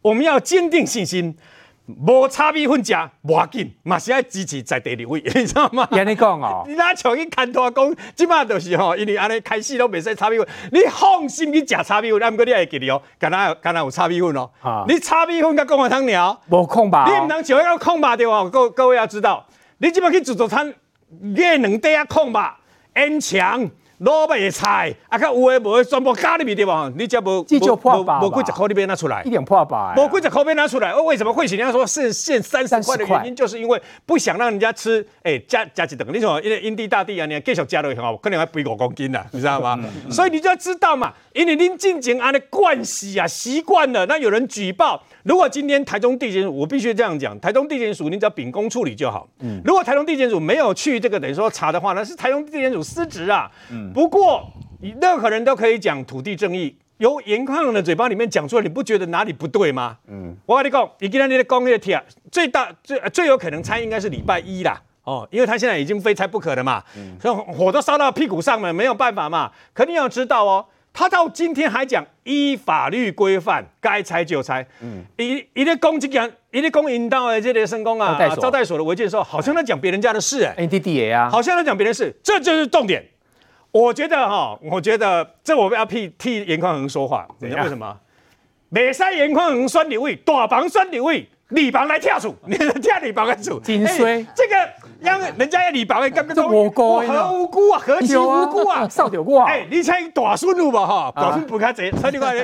我们要坚定信心。无炒米粉食，无要紧，嘛是爱支持在地二位，(laughs) 你知道吗？安尼讲哦，(laughs) 你哪像去牵拖讲，即马就是吼，因为安尼开始都袂使炒米粉，你放心去食炒米粉，啊，毋过你会记得哦，敢若有敢若有炒米粉哦，啊、你差别分甲讲话通了，无空吧？你毋通像迄个空吧对哦，各各位要知道，你即马去自助餐。月两块啊空吧，烟肠。萝卜菜，啊，较有诶无诶，全部加入去对吧？你只无这就破百吧？无几十块你别拿出来，一点破百。无几十块别拿出来。哦，为什么会请？人家说是限三十块的原因，就是因为不想让人家吃。诶、欸，加加几等？你说因为因地大地啊，你继续加落去吼，可能要肥五公斤啦，(laughs) 你知道吗？所以你就要知道嘛，因为恁进前安尼惯习啊，习惯了。那有人举报，如果今天台中地检署，我必须这样讲，台中地检署你只要秉公处理就好。嗯。如果台中地检署没有去这个等于说查的话，那是台中地检署失职啊。嗯。不过。任何人都可以讲土地正义，由颜宽恒的嘴巴里面讲出来，你不觉得哪里不对吗？嗯，我跟你讲，你今天你的工业铁最大最最有可能猜应该是礼拜一啦，哦，因为他现在已经非拆不可了嘛，嗯，所以火都烧到屁股上了，没有办法嘛。可你要知道哦，他到今天还讲依法律规范该拆就拆，嗯，一一个公职讲，一个公营单位这里生工啊，招待所。的违建的时候，好像在讲别人家的事哎，NDDA 啊，好像在讲别人的事，这就是重点。我觉得哈，我觉得这我要替替严宽恒说话，等为什么？美山严宽恒选立委，大房选立委，二房来跳厝，你跳李房的厝，真衰、欸，这个。让人家要二房的，感觉都无辜啊，何无辜啊，何其无辜啊，(laughs) 少掉我。哎，你猜大孙路吧哈，大孙不开贼，所以你看，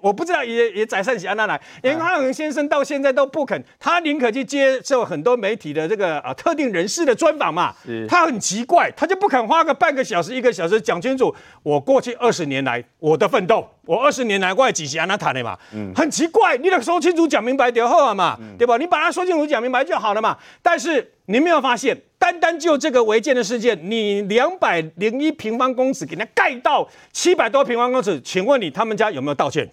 我不知道也也宰善喜安那来，颜宽恒先生到现在都不肯，他宁可去接受很多媒体的这个啊特定人士的专访嘛，他很奇怪，他就不肯花个半个小时一个小时讲清楚我过去二十年来我的奋斗，我二十年来我也几是安那谈的嘛，很奇怪，你得说清楚讲明白就好了嘛，对吧？你把它说清楚讲明白就好了嘛，但是。你没有发现，单单就这个违建的事件，你两百零一平方公尺给它盖到七百多平方公尺，请问你他们家有没有道歉？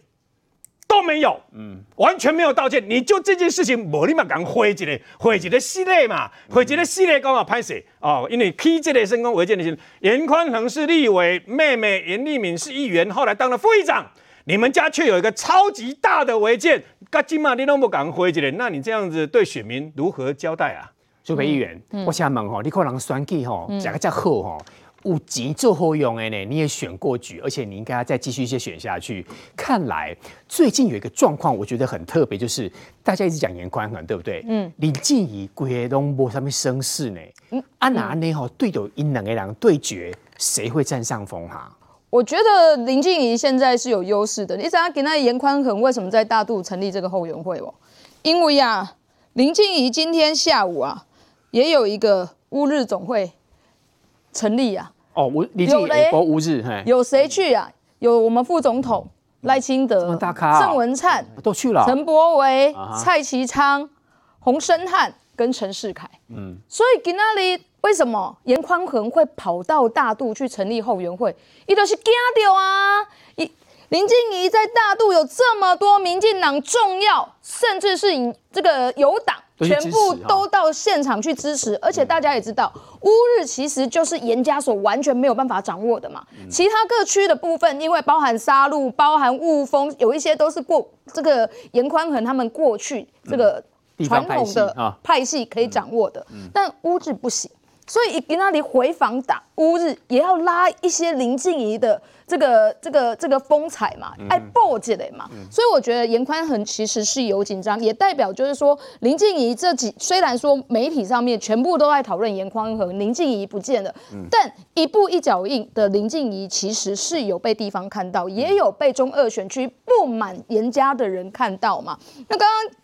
都没有，嗯，完全没有道歉。你就这件事情，我立马赶快回一个，回击的系列嘛，回击的系列刚好拍摄哦，因为 K 这类成功违建的事，严宽恒是立委，妹妹颜莉敏是议员，后来当了副议长，你们家却有一个超级大的违建，噶今嘛你都不赶快回一个，那你这样子对选民如何交代啊？苏培议员，嗯、我想问吼，你可能选举吼，讲个较好吼，有钱做后用哎呢？你也选过局，而且你应该要再继续一些选下去。看来最近有一个状况，我觉得很特别，就是大家一直讲严宽恒，对不对？嗯。林静仪规个拢无啥物声势呢？嗯。啊哪呢？吼，对着因两个人对决，谁会占上风哈？我觉得林静怡现在是有优势的。你知道，给那严宽恒为什么在大肚成立这个后援会哦？因为啊，林静怡今天下午啊。也有一个乌日总会成立啊！哦，我李静仪播乌日，有谁去啊？有我们副总统赖清德、郑文灿都去了，陈柏惟、蔡其昌、洪申翰跟陈世凯。嗯，所以今那里为什么颜宽恒会跑到大肚去成立后援会？伊都是惊到啊！一林静怡在大肚有这么多民进党重要，甚至是这个有党。全部都到现场去支持，而且大家也知道，乌日其实就是严家所完全没有办法掌握的嘛。其他各区的部分，因为包含沙鹿、包含雾峰，有一些都是过这个严宽恒他们过去这个传统的派系可以掌握的，但乌日不行。所以给那里回防打乌日，也要拉一些林静怡的这个这个这个风采嘛，爱报起来嘛。所以我觉得严宽恒其实是有紧张，也代表就是说林静怡这几虽然说媒体上面全部都在讨论严宽恒，林静怡不见了，但一步一脚印的林静怡其实是有被地方看到，也有被中二选区不满严家的人看到嘛。那刚刚。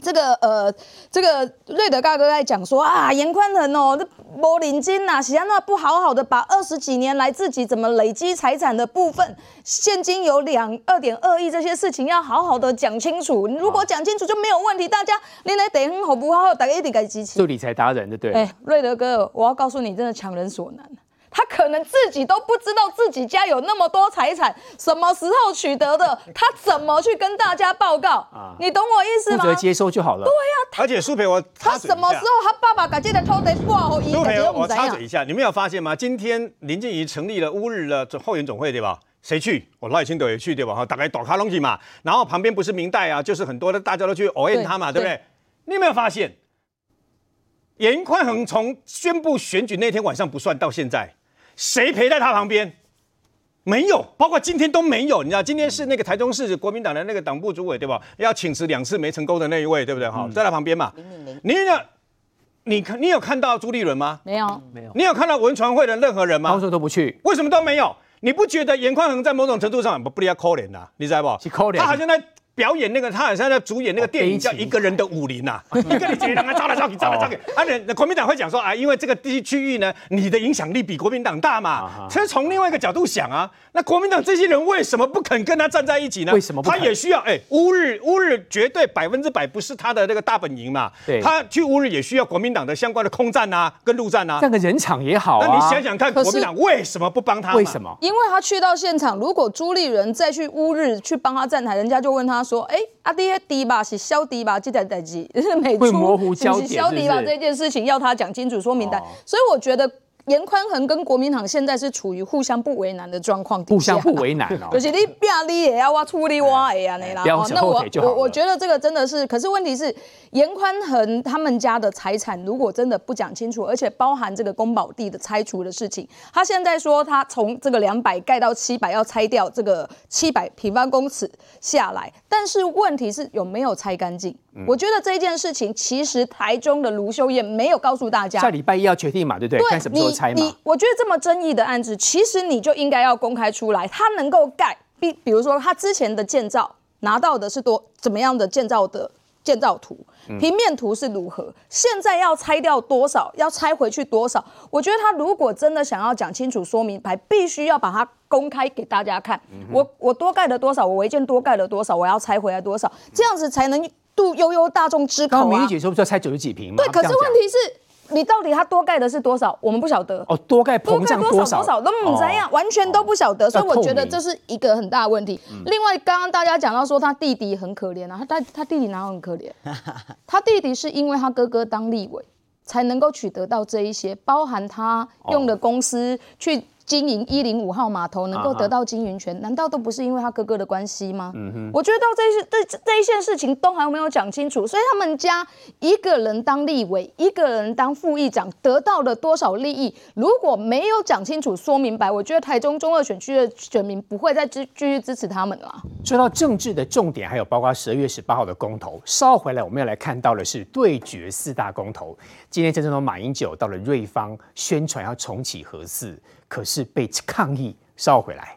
这个呃，这个瑞德大哥在讲说啊，严宽恒哦，这没领金呐，喜安娜不好好的把二十几年来自己怎么累积财产的部分，现金有两二点二亿这些事情要好好的讲清楚。如果讲清楚就没有问题，大家你来等很好不好？大家一定该支持。做理财达人的对。哎，瑞德哥，我要告诉你，真的强人所难。他可能自己都不知道自己家有那么多财产，什么时候取得的，他怎么去跟大家报告？啊，你懂我意思吗？负责接收就好了。对呀，而且苏培，我他什么时候他爸爸赶紧的偷的挂后衣？苏培，我插嘴一下，你们有发现吗？今天林静怡成立了乌日的后援总会，对吧？谁去？我赖清德也去，对吧？哈，大概打卡东西嘛。然后旁边不是明代啊，就是很多的大家都去応援他嘛，对，对不对？你有没有发现？严宽恒从宣布选举那天晚上不算到现在。谁陪在他旁边？没有，包括今天都没有。你知道，今天是那个台中市国民党的那个党部主委，对吧？要请辞两次没成功的那一位，对不对？哈、嗯，在他旁边嘛。你呢？你看，你有看到朱立伦吗？没有，没有。你有看到文传会的任何人吗？他说都不去，为什么都没有？你不觉得严宽恒在某种程度上不不要可怜呐？你知道不？是可怜。他好像在。表演那个，他好像在主演那个电影叫《一个人的武林》呐，(laughs) 一个你几个人招来招去，招来招去。啊，那国民党会讲说啊，因为这个地区域呢，你的影响力比国民党大嘛。其实从另外一个角度想啊，那国民党这些人为什么不肯跟他站在一起呢？为什么不？他也需要哎，乌日乌日绝对百分之百不是他的那个大本营嘛。对。他去乌日也需要国民党的相关的空战啊，跟陆战啊。这个人场也好啊。那你想想看，国民党为什么不帮他？为什么？因为他去到现场，如果朱立伦再去乌日去帮他站台，人家就问他说：“哎，阿弟。”低吧是消低吧，这件代志 (laughs) 每出模糊焦点，消低吧这件事情要他讲清楚说明白，所以我觉得。颜宽恒跟国民党现在是处于互相不为难的状况，互相不为难哦。(laughs) 就是你变你也要我处理我也要那啦。那我我我觉得这个真的是，可是问题是严宽恒他们家的财产如果真的不讲清楚，而且包含这个宫保地的拆除的事情，他现在说他从这个两百盖到七百要拆掉这个七百平方公尺下来，但是问题是有没有拆干净？嗯、我觉得这件事情其实台中的卢秀燕没有告诉大家，下礼拜一要决定嘛，对不对？看什么时候拆嘛。你，我觉得这么争议的案子，其实你就应该要公开出来，他能够盖，比比如说他之前的建造拿到的是多怎么样的建造的建造图，平面图是如何，现在要拆掉多少，要拆回去多少？我觉得他如果真的想要讲清楚说明白，必须要把它公开给大家看。我我多盖了多少，我违建多盖了多少，我要拆回来多少，这样子才能。度悠悠大众之口明玉姐说不是要拆九十几平吗？对，可是问题是，你到底他多盖的是多少？我们不晓得。哦，多盖膨胀多少？多少都不怎样，完全都不晓得。所以我觉得这是一个很大的问题。另外，刚刚大家讲到说他弟弟很可怜啊，他他弟弟哪有很可怜？(laughs) 他弟弟是因为他哥哥当立委，才能够取得到这一些，包含他用的公司去。经营一零五号码头能够得到经营权，啊、难道都不是因为他哥哥的关系吗？嗯哼，我觉得到这些这这一件事情都还没有讲清楚，所以他们家一个人当立委，一个人当副议长，得到了多少利益？如果没有讲清楚、说明白，我觉得台中中二选区的选民不会再支继续支持他们了。说到政治的重点，还有包括十二月十八号的公投，稍后回来我们要来看到的是对决四大公投。今天郑总统马英九到了瑞芳宣传要重启核四。可是被抗议，烧回来。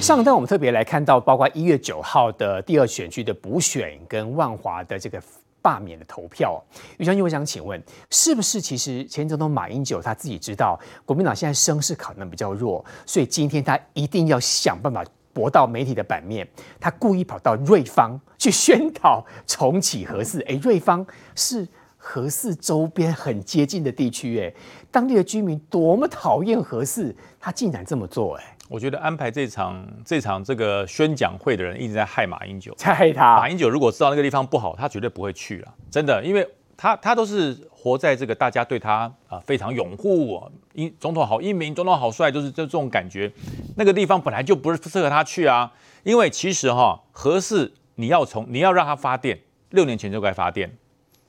上段我们特别来看到，包括一月九号的第二选区的补选跟万华的这个罢免的投票。于将军，我想请问，是不是其实前总统马英九他自己知道国民党现在声势可能比较弱，所以今天他一定要想办法。博到媒体的版面，他故意跑到瑞芳去宣讨重启核四。哎，瑞芳是核四周边很接近的地区，哎，当地的居民多么讨厌核四，他竟然这么做，哎，我觉得安排这场这场这个宣讲会的人一直在害马英九，在 (laughs) 害他。马英九如果知道那个地方不好，他绝对不会去了，真的，因为。他他都是活在这个大家对他啊、非常拥护，英总统好英明，总统好帅，就是这这种感觉。那个地方本来就不是适合他去啊，因为其实哈合适你要从你要让他发电，六年前就该发电，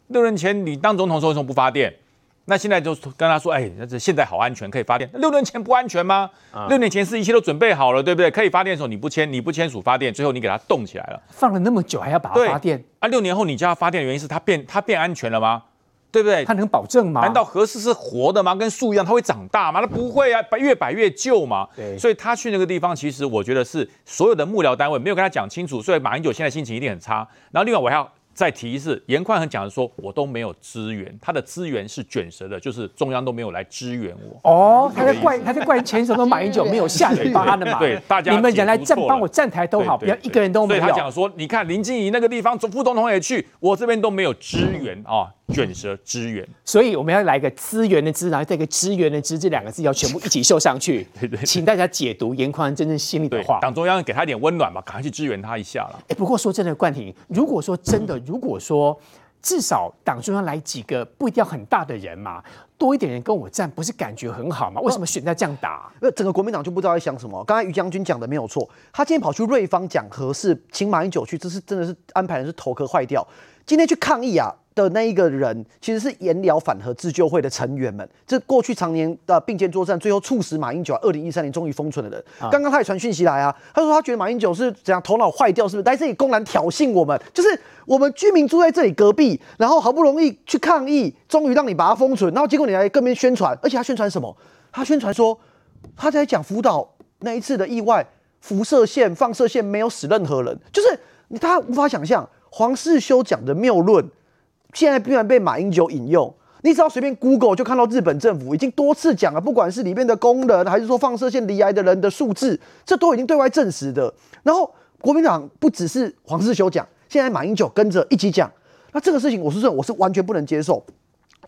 六年前你当总统时候为什么不发电？那现在就跟他说，哎，那这现在好安全，可以发电。六年前不安全吗？嗯、六年前是一切都准备好了，对不对？可以发电的时候你不签，你不签署发电，最后你给它冻起来了。放了那么久还要把它发电？啊，六年后你叫它发电的原因是它变它变安全了吗？对不对？它能保证吗？难道核四是活的吗？跟树一样，它会长大吗？它不会啊，越摆越旧嘛。对，所以他去那个地方，其实我觉得是所有的幕僚单位没有跟他讲清楚，所以马英九现在心情一定很差。然后另外我还要。再提一次，严宽很讲的说，我都没有支援，他的资源是卷舌的，就是中央都没有来支援我。哦，他在怪，他在怪前首都马英九没有下嘴巴的嘛？对，大家你们人来站帮我站台都好，不要一个人都没有。所以他讲说，你看林静怡那个地方，总副总统也去，我这边都没有支援啊。卷舌支援，所以我们要来一个资源的资，然后这个支援的支这两个字要全部一起秀上去。对，对对，请大家解读严宽真正心里的话。党中央给他一点温暖吧，赶快去支援他一下了。哎，不过说真的，冠廷，如果说真的，如果说至少党中央来几个不一定要很大的人嘛，多一点人跟我站，不是感觉很好吗？为什么选在这样打？那整个国民党就不知道在想什么。刚才于将军讲的没有错，他今天跑去瑞芳讲核四，请马英九去，这是真的是安排的是头壳坏掉。今天去抗议啊！的那一个人，其实是颜疗反核自救会的成员们。这过去常年的并肩作战，最后促使马英九二零一三年终于封存的人。刚刚他也传讯息来啊，他说他觉得马英九是怎样头脑坏掉，是不是来这里公然挑衅我们？就是我们居民住在这里隔壁，然后好不容易去抗议，终于让你把它封存，然后结果你来跟别人宣传，而且他宣传什么？他宣传说他在讲福岛那一次的意外，辐射线、放射线没有死任何人，就是他无法想象黄世修讲的谬论。现在居然被马英九引用，你只要随便 Google 就看到日本政府已经多次讲了，不管是里面的工人，还是说放射线罹癌的人的数字，这都已经对外证实的。然后国民党不只是黄世修讲，现在马英九跟着一起讲，那这个事情我是说我是完全不能接受。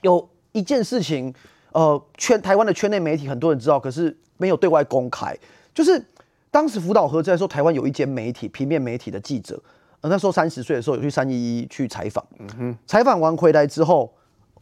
有一件事情，呃，圈台湾的圈内媒体很多人知道，可是没有对外公开，就是当时福岛核灾的时候，台湾有一间媒体平面媒体的记者。呃，那时候三十岁的时候有去三一一去采访，嗯哼，采访完回来之后，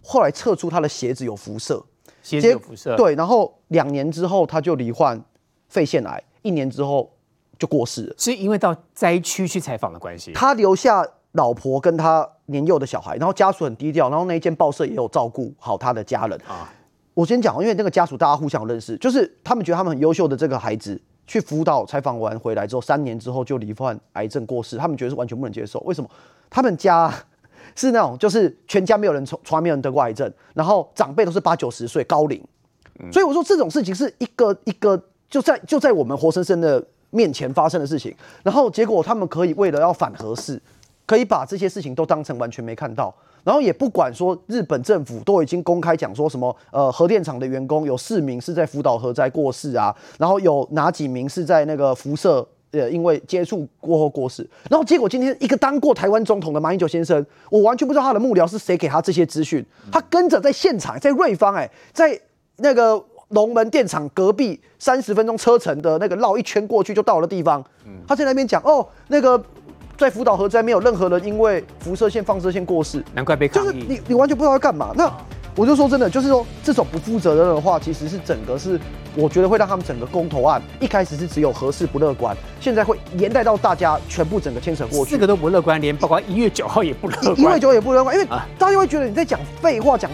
后来测出他的鞋子有辐射，鞋子有辐射，对，然后两年之后他就罹患肺腺癌，一年之后就过世了，是因为到灾区去采访的关系。他留下老婆跟他年幼的小孩，然后家属很低调，然后那一间报社也有照顾好他的家人啊。我先讲，因为那个家属大家互相认识，就是他们觉得他们很优秀的这个孩子。去辅导采访完回来之后，三年之后就罹患癌症过世，他们觉得是完全不能接受。为什么？他们家 (laughs) 是那种就是全家没有人从从来没有人得过癌症，然后长辈都是八九十岁高龄，所以我说这种事情是一个一个就在就在我们活生生的面前发生的事情，然后结果他们可以为了要反核事，可以把这些事情都当成完全没看到。然后也不管说日本政府都已经公开讲说什么，呃，核电厂的员工有四名是在福岛核灾过世啊，然后有哪几名是在那个辐射，呃，因为接触过后过世。然后结果今天一个当过台湾总统的马英九先生，我完全不知道他的幕僚是谁给他这些资讯，他跟着在现场，在瑞芳，哎，在那个龙门电厂隔壁三十分钟车程的那个绕一圈过去就到了地方，他在那边讲哦，那个。在福岛核灾没有任何人因为辐射线、放射线过世，难怪被。就是你，你完全不知道要干嘛。那我就说真的，就是说这种不负责任的话，其实是整个是我觉得会让他们整个公投案一开始是只有合适不乐观，现在会连带到大家全部整个牵扯过去。四个都不乐观，连包括一月九号也不乐观。一月九号也不乐观，因为大家会觉得你在讲废话、讲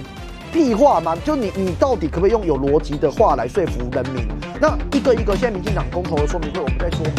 屁话嘛。就你，你到底可不可以用有逻辑的话来说服人民？那一个一个，现在民进党公投的说明会，我们在说明。